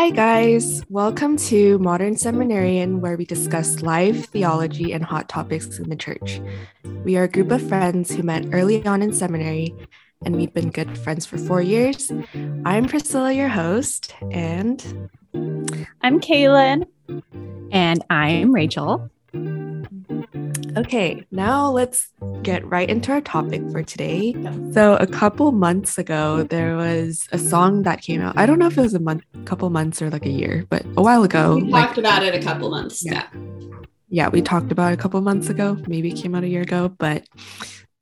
Hi, guys. Welcome to Modern Seminarian, where we discuss life, theology, and hot topics in the church. We are a group of friends who met early on in seminary, and we've been good friends for four years. I'm Priscilla, your host, and I'm Kalyn. And I'm Rachael. Okay, now let's get right into our topic for today. So, a couple months ago, there was a song that came out. I don't know if it was a month, couple months, or like a year, but a while ago. We like, talked about it a couple months Yeah. ago. yeah, we talked about it a couple months ago. Maybe it came out a year ago, but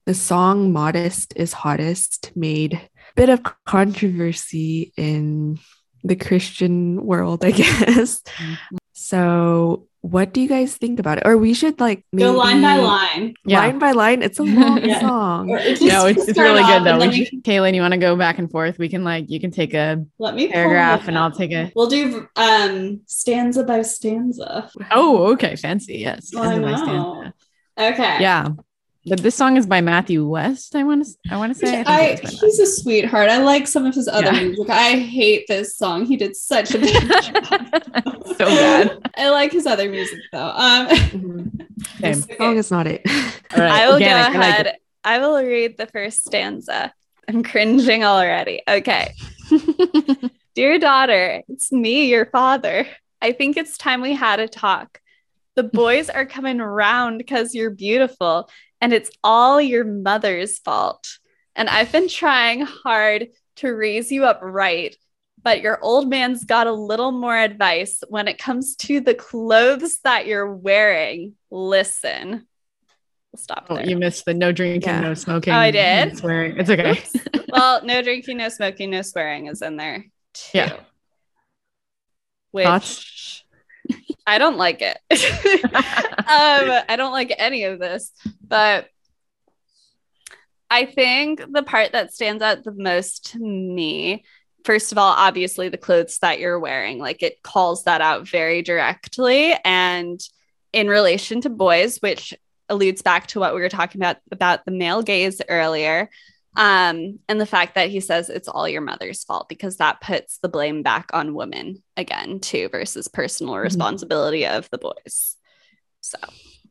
the song Modest is Hottest made a bit of controversy in the Christian world, I guess. Mm-hmm. So, what do you guys think about it? Or we should like Go line by line. Yeah. Line by line. It's a long Yeah. song. Or No, it's, it's really good though. and then We we- should- Kalyn, you want to go back and forth? We can like you can take a Let me paragraph and I'll take a. We'll do um stanza by stanza. Oh, okay, fancy. Yes. I Stanza by know. stanza. Okay. Yeah, but this song is by Matthew West. I want to. I want to say. I I, think it's he's a sweetheart. I like some of his other Yeah. music. I hate this song. He did such a bad job. So bad. I like his other music though. Um Mhm. Same. This song is not it. All right, I will organic, go I like ahead. it. I will read the first stanza. I'm cringing already. Okay. Dear daughter, it's me, your father. I think it's time we had a talk. The boys are coming round because you're beautiful, and it's all your mother's fault. And I've been trying hard to raise you up right, but your old man's got a little more advice when it comes to the clothes that you're wearing. Listen. We'll stop Oh, there. you missed the no drinking, Yeah. no smoking. Oh, I did? no Swearing. It's okay. Well, no drinking, no smoking, no swearing is in there too. Yeah. Which Thoughts? I don't like it. um, I don't like any of this, but I think the part that stands out the most to me, first of all, obviously the clothes that you're wearing, like it calls that out very directly. And in relation to boys, which alludes back to what we were talking about about the male gaze earlier. Um, and the fact that he says it's all your mother's fault because that puts the blame back on women again, too, versus personal responsibility of the boys. So,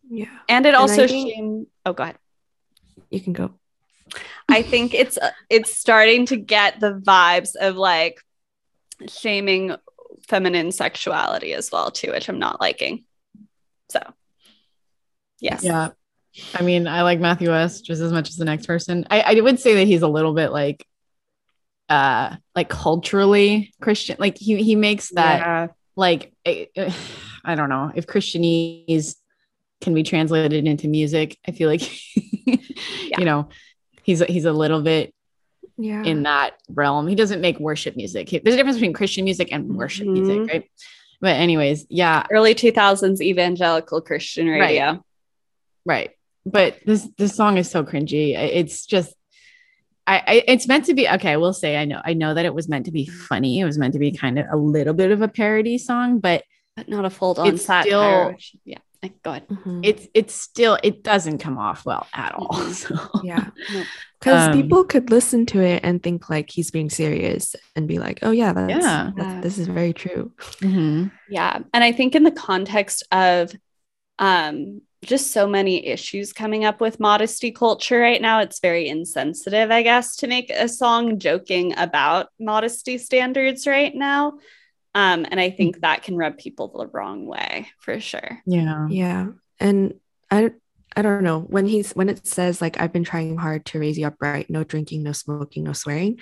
yeah, and it And also think- shame- oh, go ahead. you can go. I think it's uh, it's starting to get the vibes of like shaming feminine sexuality as well too, which I'm not liking. So, yes, Yeah. I mean, I like Matthew West just as much as the next person. I, I would say that he's a little bit like uh like culturally Christian. Like he he makes that Yeah. like eh, eh, I don't know if Christianese can be translated into music. I feel like you know he's he's a little bit Yeah. in that realm. He doesn't make worship music. He- there's a difference between Christian music and worship Mhm. music, right? But anyways, yeah, early 2000s evangelical Christian Right. radio. right. But this this song is so cringy. It's just I, I it's meant to be okay. I will say I know I know that it was meant to be funny. It was meant to be kind of a little bit of a parody song, but But not a full on It's satire. still- yeah, like, go ahead. Mhm. it's it's still it doesn't come off well at all. So yeah. Nope. Because Um, people could listen to it and think like he's being serious and be like, oh yeah, that's, Yeah. that's this is very true. Mhm. Yeah. And I think in the context of um just so many issues coming up with modesty culture right now, it's very insensitive, I guess, to make a song joking about modesty standards right now. Um, and I think that can rub people the wrong way for sure. yeah. Yeah. And I I don't know when he's when it says like I've been trying hard to raise you up right, no drinking, no smoking, no swearing,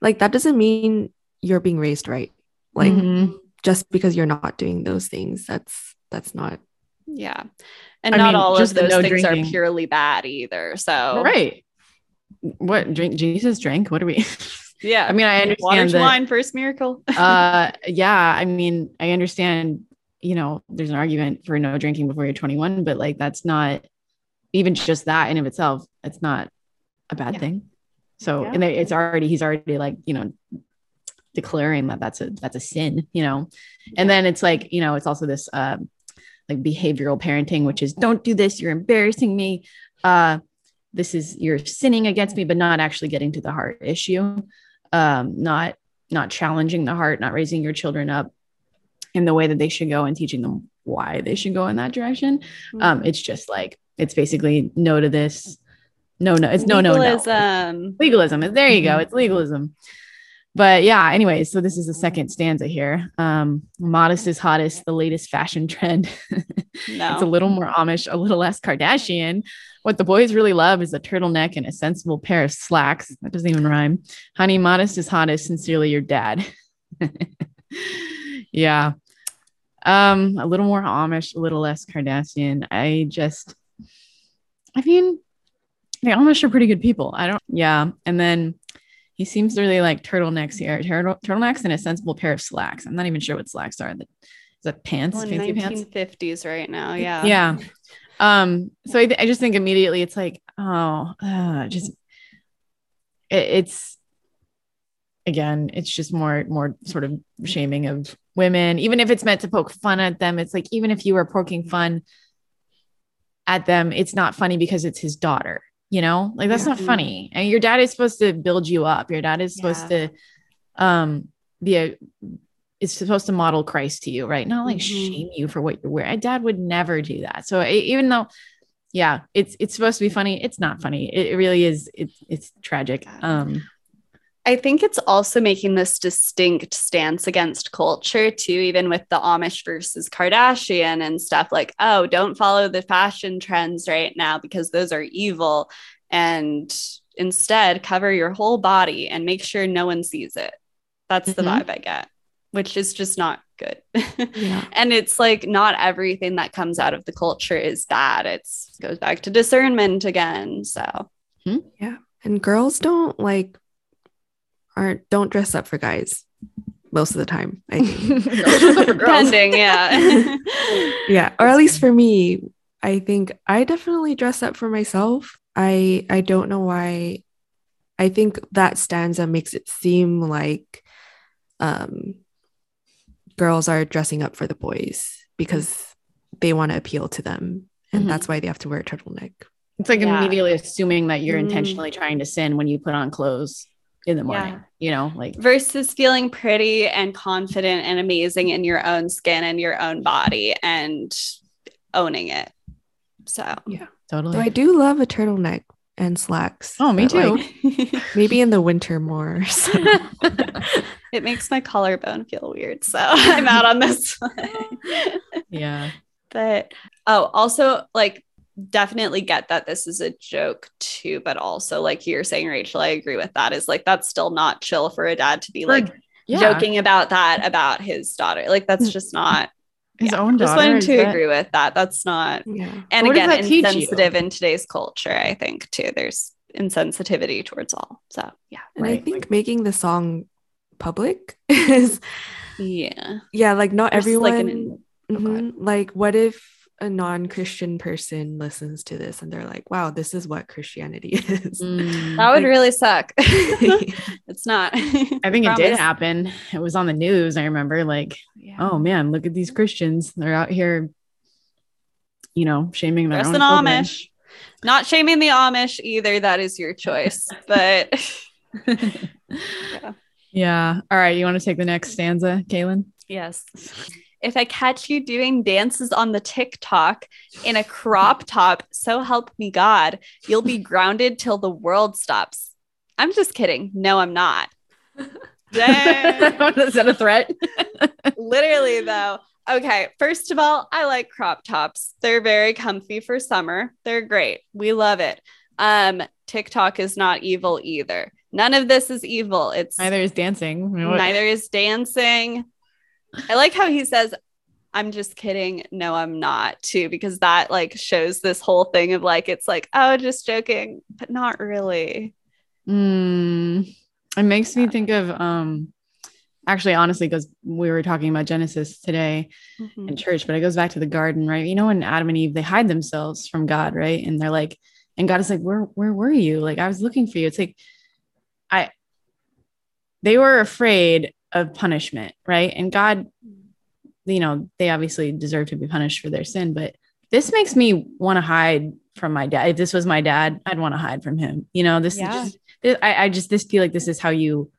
like that doesn't mean you're being raised right. Like Mhm. just because you're not doing those things, that's that's not Yeah. And I not mean, all of those no things drinking. are purely bad either. So, Right. What drink Jesus drank? What are we? yeah. I mean, I understand water that- wine, first miracle. uh yeah i mean i understand you know there's an argument for no drinking before you're 21 but like that's not even just that in of itself it's not a bad Yeah. thing so Yeah. and it's already he's already like you know declaring that that's a that's a sin you know and then it's like you know it's also this um like behavioral parenting which is don't do this you're embarrassing me uh this is you're sinning against me but not actually getting to the heart issue um not not challenging the heart not raising your children up in the way that they should go and teaching them why they should go in that direction. Um, it's just like it's basically no to this. No, no, it's no, no, no. Legalism. Legalism. There you go. Mhm. It's legalism. But yeah, anyways, so this is the second stanza here. Um, modest is hottest, the latest fashion trend. No. It's a little more Amish, a little less Kardashian. What the boys really love is a turtleneck and a sensible pair of slacks. That doesn't even rhyme. Honey, modest is hottest. Sincerely, your dad. yeah. Um, a little more Amish, a little less Kardashian. I just, I mean, the Amish are pretty good people. I don't, yeah. And then he seems to really like turtlenecks here. Turtle, turtlenecks and a sensible pair of slacks. I'm not even sure what slacks are. Is that pants? Well, fancy pants? 1950s right now. Yeah. yeah um so I, th- I just think immediately it's like oh uh, just it, it's again it's just more more sort of shaming of women even if it's meant to poke fun at them it's like even if you were poking fun at them it's not funny because it's his daughter you know like that's Yeah. not funny and your dad is supposed to build you up your dad is supposed to um be a is supposed to model Christ to you, right? Not like Mhm. shame you for what you're wearing. My dad would never do that. So even though, yeah, it's it's supposed to be funny, it's not funny. It, it really is. It's it's tragic. Um, I think it's also making this distinct stance against culture too, even with the Amish versus Kardashian and stuff like, oh, don't follow the fashion trends right now because those are evil. And instead, cover your whole body and make sure no one sees it. That's the Mhm. vibe I get, which is just not good. Yeah. and it's like not everything that comes out of the culture is bad. It's goes back to discernment again. So yeah. And girls don't like aren't don't dress up for guys most of the time. I think. depending, yeah. yeah, or at least for me, I think I definitely dress up for myself. I I don't know why. I think that stanza makes it seem like um girls are dressing up for the boys because they want to appeal to them and Mhm. that's why they have to wear a turtleneck. it's like Yeah. immediately assuming that you're Mm. intentionally trying to sin when you put on clothes in the morning. Yeah. You know, like versus feeling pretty and confident and amazing in your own skin and your own body and owning it. So yeah, totally. So I do love a turtleneck and slacks. Oh, me too. like, maybe in the winter more. so. it makes my collarbone feel weird. So I'm out on this one. yeah. but oh, also like definitely get that this is a joke too, but also like you're saying, Rachael, I agree with that. Is like that's still not chill for a dad to be like yeah. joking about that about his daughter. Like that's just not his yeah, own just daughter. wanted is to that- agree with that. That's not yeah. and What again that teach you? insensitive in today's culture, I think too. There's insensitivity towards all. So yeah. And I think like- making the song public is Yeah. yeah, like not Just everyone like an- oh, God. Mhm. like what if a non-Christian person listens to this and they're like, wow, this is what Christianity is. Mm. That would Like- really suck. it's not. I think it did happen. It was on the news. I remember, like, Yeah. oh man, look at these Christians. They're out here, you know, shaming their Dress own an children. Amish. Not shaming the Amish either. That is your choice. But yeah. Yeah. All right. You want to take the next stanza, Kalyn? yes. If I catch you doing dances on the TikTok in a crop top, so help me God, you'll be grounded till the world stops. I'm just kidding. No, I'm not. Is that a threat? Literally, though. Okay, first of all, I like crop tops. They're very comfy for summer. They're great. We love it. Um, TikTok is not evil either. None of this is evil. It's Neither is dancing. I mean, what- neither is dancing. I like how he says, I'm just kidding. No, I'm not, too, because that like shows this whole thing of like, it's like, oh, just joking, but not really. Mm, it makes me think of um actually honestly because we were talking about Genesis today Mhm. in church, but it goes back to the garden, right? You know, when Adam and Eve they hide themselves from God, right? And they're like, and God is like, Where where were you? Like, I was looking for you. It's like I they were afraid of punishment, right? And God, you know, they obviously deserve to be punished for their sin, but this makes me want to hide from my dad. If this was my dad, I'd want to hide from him. You know, this Yeah. is just, I, I just this feel like this is how you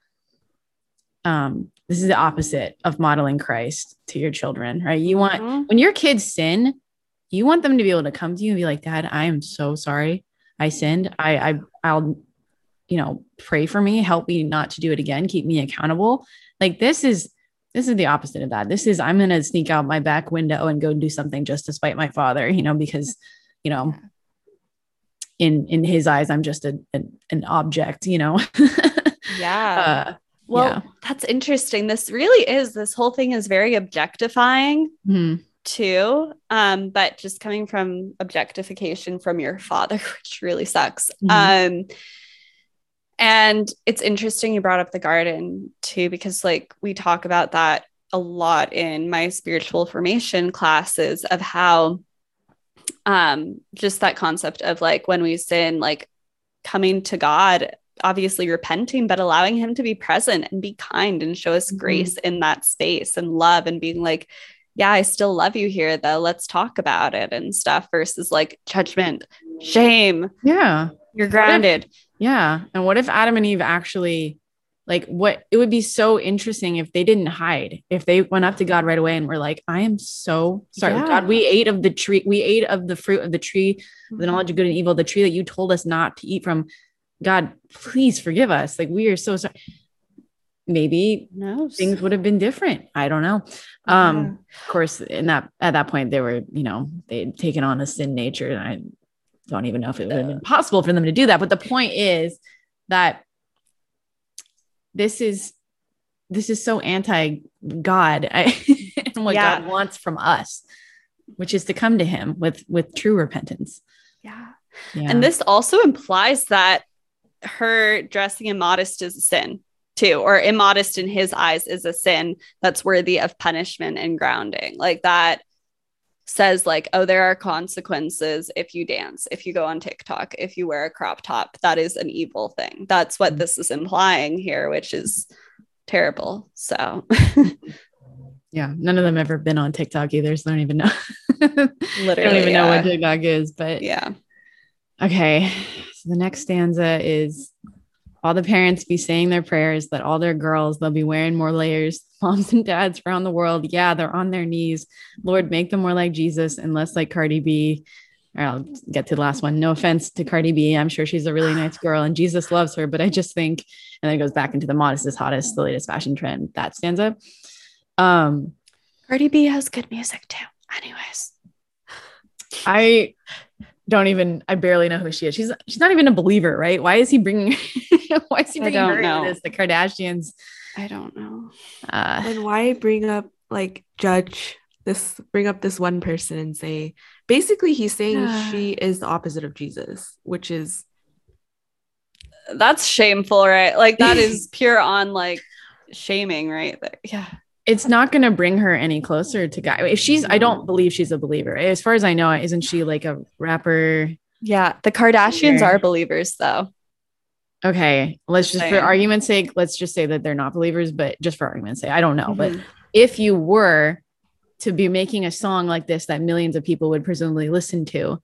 um this is the opposite of modeling Christ to your children, right? You want Mhm. when your kids sin, you want them to be able to come to you and be like, Dad, I am so sorry. I sinned. I, I, I'll, you know, pray for me, help me not to do it again, keep me accountable. Like this is, this is the opposite of that. This is, I'm going to sneak out my back window and go do something just to spite my father, you know, because, you know, in, in his eyes, I'm just a, an, an object, you know? Yeah. uh, well, yeah. that's interesting. This really is, this whole thing is very objectifying mhm. too. Um, but just coming from objectification from your father, which really sucks. Mhm. Um, and it's interesting you brought up the garden too, because like we talk about that a lot in my spiritual formation classes of how um just that concept of like when we sin, like coming to God, obviously repenting, but allowing him to be present and be kind and show us Mhm. grace in that space and love and being like, yeah, I still love you here though. Let's talk about it and stuff versus like judgment, shame, Yeah. you're grounded. Yeah. And what if Adam and Eve actually like what it would be so interesting if they didn't hide, if they went up to God right away and were like, I am so sorry. Yeah. God, we ate of the tree, we ate of the fruit of the tree, Mm-hmm. the knowledge of good and evil, the tree that you told us not to eat from. God, please forgive us. Like we are so sorry. Maybe No, things would have been different. I don't know. Um, of course, in that at that point, they were, you know, they'd taken on a sin nature. And I don't even know if it would have been possible for them to do that. But the point is that this is this is so anti-God and what Yeah. God wants from us, which is to come to him with with true repentance. yeah. Yeah. And this also implies that her dressing immodest is a sin too, or immodest in his eyes is a sin that's worthy of punishment and grounding. Like that says, like, oh, there are consequences if you dance, if you go on TikTok, if you wear a crop top. That is an evil thing. That's what mm. this is implying here, which is terrible. So yeah, none of them ever been on TikTok either, so I don't even know. I literally, don't even know what TikTok is, but yeah. Okay. So the next stanza is all the parents be saying their prayers that all their girls, they'll be wearing more layers. Moms and dads around the world. Yeah, they're on their knees. Lord, make them more like Jesus and less like Cardi B. Or I'll get to the last one. No offense to Cardi B. I'm sure she's a really nice girl and Jesus loves her, but I just think, and then it goes back into the modest is hottest, the latest fashion trend. That stanza. Um, Cardi B has good music too. Anyways. I don't even I barely know who she is. She's she's not even a believer, right? Why is he bringing why is he bringing her know. into this? The Kardashians. I don't know. Uh, And why bring up like judge this bring up this one person and say basically he's saying Yeah. she is the opposite of Jesus, which is That's shameful, right? Like that is pure on like shaming, right? there. Yeah. It's not going to bring her any closer to God. If she's, I don't believe she's a believer. As far as I know, isn't she like a rapper? Yeah. The Kardashians are believers though. Okay, let's just for argument's sake, let's just say that they're not believers. But just for argument's sake, I don't know. But Mhm. if you were to be making a song like this that millions of people would presumably listen to,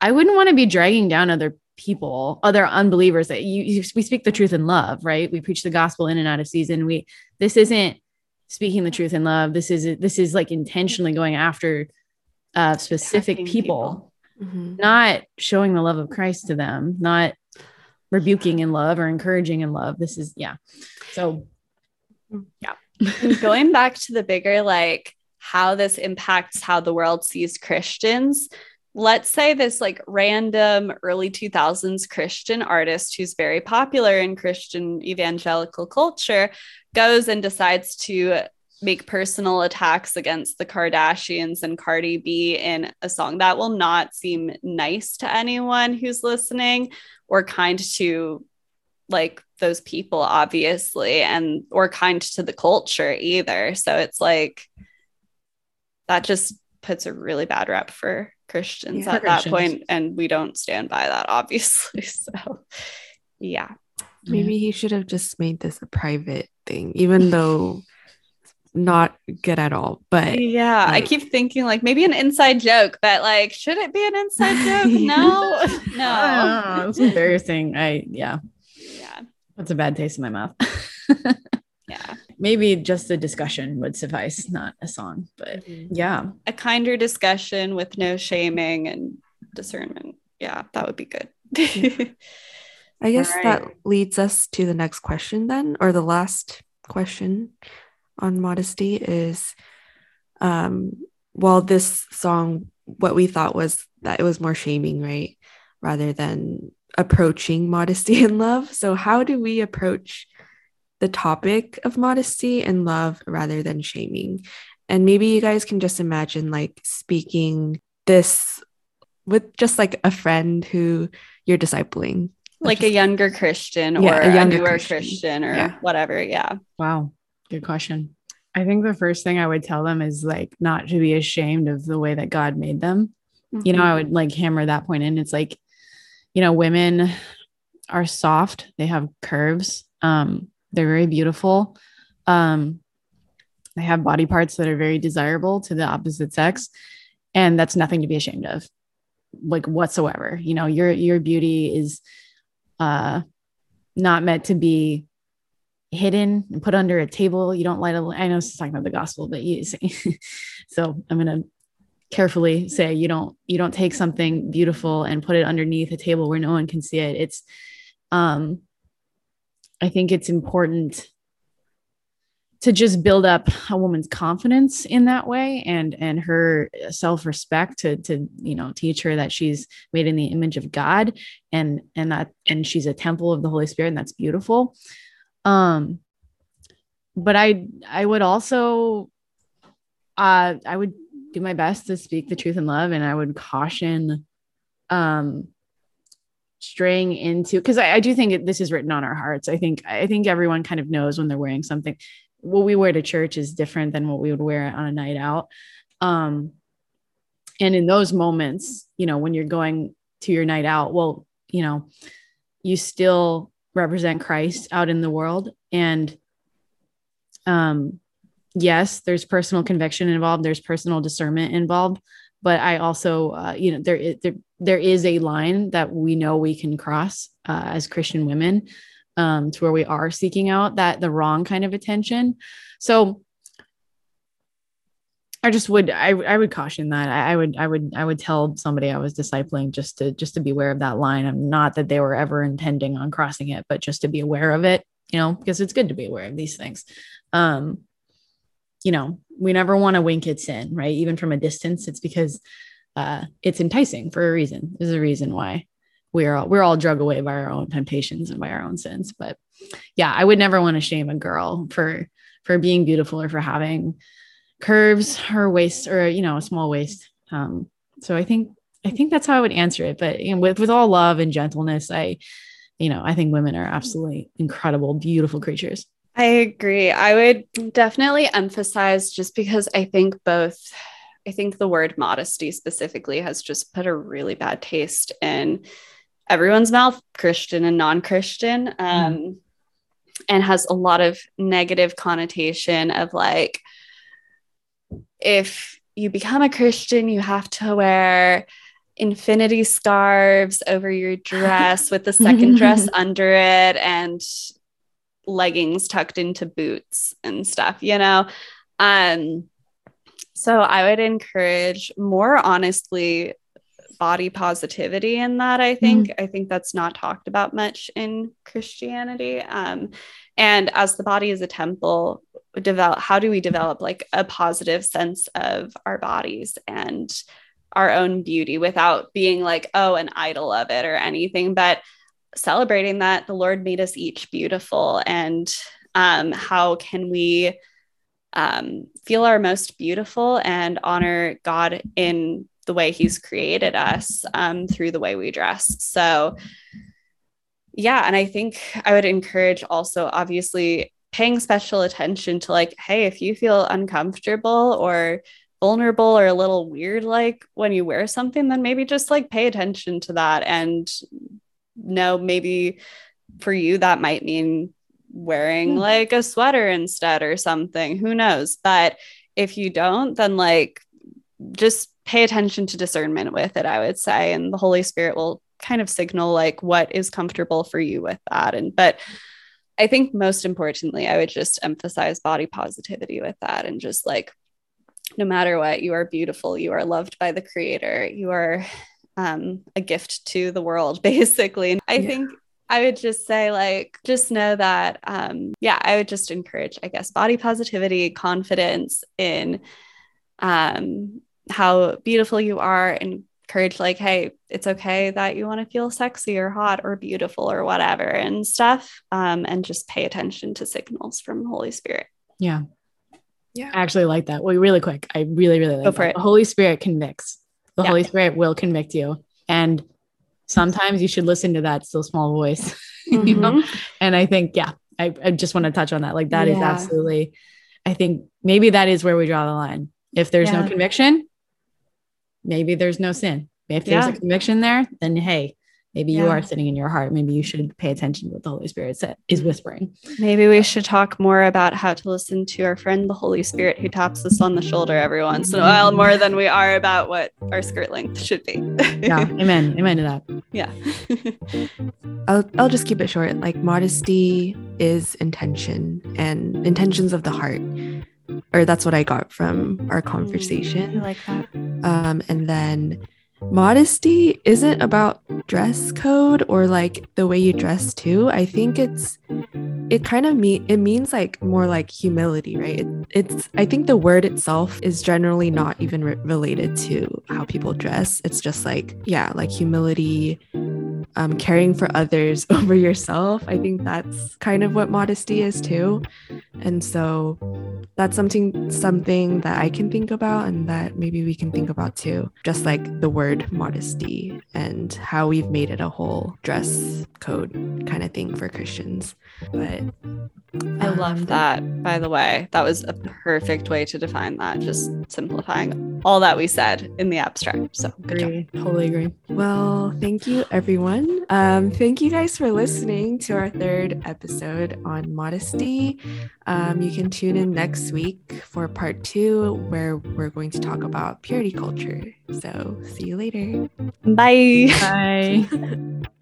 I wouldn't want to be dragging down other people, other unbelievers that you, you we speak the truth in love, right? We preach the gospel in and out of season. We this isn't speaking the truth in love. This is this is like intentionally going after uh specific Attacking people, Mhm. not showing the love of Christ to them, not rebuking in love or encouraging in love. This is yeah. So yeah. Going back to the bigger like how this impacts how the world sees Christians. Let's say this like random early 2000s Christian artist who's very popular in Christian evangelical culture goes and decides to make personal attacks against the Kardashians and Cardi B in a song that will not seem nice to anyone who's listening or kind to like those people obviously and or kind to the culture either. So it's like that just puts a really bad rep for christians Yeah. at For that Christians. point and we don't stand by that obviously so yeah Maybe he should have just made this a private thing, even though not good at all. But yeah i keep thinking like maybe an inside joke but like should it be an inside joke no no it's embarrassing. I yeah, yeah that's a bad taste in my mouth. yeah maybe just a discussion would suffice, not a song. But yeah, A kinder discussion with no shaming and discernment. Yeah, that would be good. I guess Alright. that leads us to the next question then, or the last question on modesty is um well this song what we thought was that it was more shaming, right? Rather than approaching modesty and love. So how do we approach the topic of modesty and love rather than shaming? And maybe you guys can just imagine like speaking this with just like a friend who you're discipling like a younger Christian or Yeah, a a, younger newer Christian. Christian, or Yeah. whatever. Yeah. wow, good question. I think the first thing I would tell them is like not to be ashamed of the way that God made them. You know, I would like hammer that point in. It's like, you know, women are soft, they have curves, um, they're very beautiful. Um, they have body parts that are very desirable to the opposite sex, and that's nothing to be ashamed of, like whatsoever. You know, your your beauty is uh not meant to be hidden and put under a table. You don't light a I know is talking about the gospel, but you so I'm gonna carefully say you don't you don't take something beautiful and put it underneath a table where no one can see it it's um i think it's important to just build up a woman's confidence in that way and and her self-respect to to you know teach her that she's made in the image of god and and that and she's a temple of the holy spirit and that's beautiful. Um but i i would also uh i would do my best to speak the truth in love and i would caution um straying into because I, I do think this is written on our hearts. I think i think everyone kind of knows when they're wearing something. What we wear to church is different than what we would wear on a night out. Um and in those moments you know when you're going to your night out well you know you still represent christ out in the world. And um yes there's personal conviction involved. There's personal discernment involved but i also uh, you know there, there there is a line that we know we can cross uh, as christian women um, to where we are seeking out that the wrong kind of attention. So i just would i, I would caution that. I, I would i would i would tell somebody i was discipling just to just to be aware of that line. I'm not that they were ever intending on crossing it but just to be aware of it you know because it's good to be aware of these things. Um you know, we never want to wink at sin, right? Even from a distance, it's because uh, it's enticing for a reason. There's a reason why we're all we're all drug away by our own temptations and by our own sins. But yeah, I would never want to shame a girl for for being beautiful or for having curves or waist or you know a small waist. Um, so I think I think that's how I would answer it. But you know, with with all love and gentleness, I you know I think women are absolutely incredible, beautiful creatures. I agree. I would definitely emphasize just because I think both, I think the word modesty specifically has just put a really bad taste in everyone's mouth, Christian and non Christian, um, and has a lot of negative connotation of like, if you become a Christian, you have to wear infinity scarves over your dress with the second dress under it and leggings tucked into boots and stuff, you know? Um, so I would encourage more honestly body positivity in that. I think, I think that's not talked about much in Christianity. Um, and as the body is a temple, develop how do we develop like a positive sense of our bodies and our own beauty without being like, oh, an idol of it or anything, but celebrating that the Lord made us each beautiful and um, how can we um, feel our most beautiful and honor God in the way He's created us um, through the way we dress. So, yeah. And I think I would encourage also, obviously, paying special attention to like, hey, if you feel uncomfortable or vulnerable or a little weird, like when you wear something, then maybe just like pay attention to that and know maybe for you that might mean wearing Hmm. like a sweater instead or something who knows but if you don't then like just pay attention to discernment with it i would say and the holy spirit will kind of signal like what is comfortable for you with that and but I think most importantly, I would just emphasize body positivity with that and just like, no matter what, you are beautiful. You are loved by the creator. You are um, a gift to the world, basically. And I Yeah. think I would just say, like, just know that, um, yeah, I would just encourage, I guess, body positivity, confidence in um, how beautiful you are, and encourage, like, hey, it's okay that you want to feel sexy or hot or beautiful or whatever and stuff. Um, and just pay attention to signals from Holy Spirit. Yeah. Yeah. I actually like that. Well, really quick. I really, really like Go for that. it. The Holy Spirit convicts. The Yeah. Holy Spirit will convict you. And sometimes you should listen to that still small voice. you know? Mhm. And I think, yeah, I, I just want to touch on that. Like that is Yeah. absolutely, I think maybe that is where we draw the line. If there's no conviction, maybe there's no sin. If there's Yeah. a conviction there, then hey, maybe you are sitting in your heart. Maybe you should pay attention to what the Holy Spirit sa- is whispering. Maybe we should talk more about how to listen to our friend, the Holy Spirit, who taps us on the shoulder every once in a while more than we are about what our skirt length should be. Yeah. Amen. Amen to that. yeah. I'll, I'll just keep it short. Like modesty is intention and intentions of the heart. Or that's what I got from our conversation. like that. Um, and then modesty isn't about dress code or like the way you dress too. I think it's it kind of mean it means like more like humility, right? It, it's I think the word itself is generally not even re- related to how people dress. It's just like yeah, like humility, um, caring for others over yourself. I think that's kind of what modesty is too. And so that's something something that I can think about and that maybe we can think about too. Just like the word modesty and how we've made it a whole dress code kind of thing for Christians. But I love um, that, by the way. That was a perfect way to define that, just simplifying all that we said in the abstract. So good job. Agree. Totally agree. Well, thank you, everyone. Um, thank you guys for listening to our third episode on modesty. Um, you can tune in next week for part two, where we're going to talk about purity culture. So, see you later. Bye. Bye.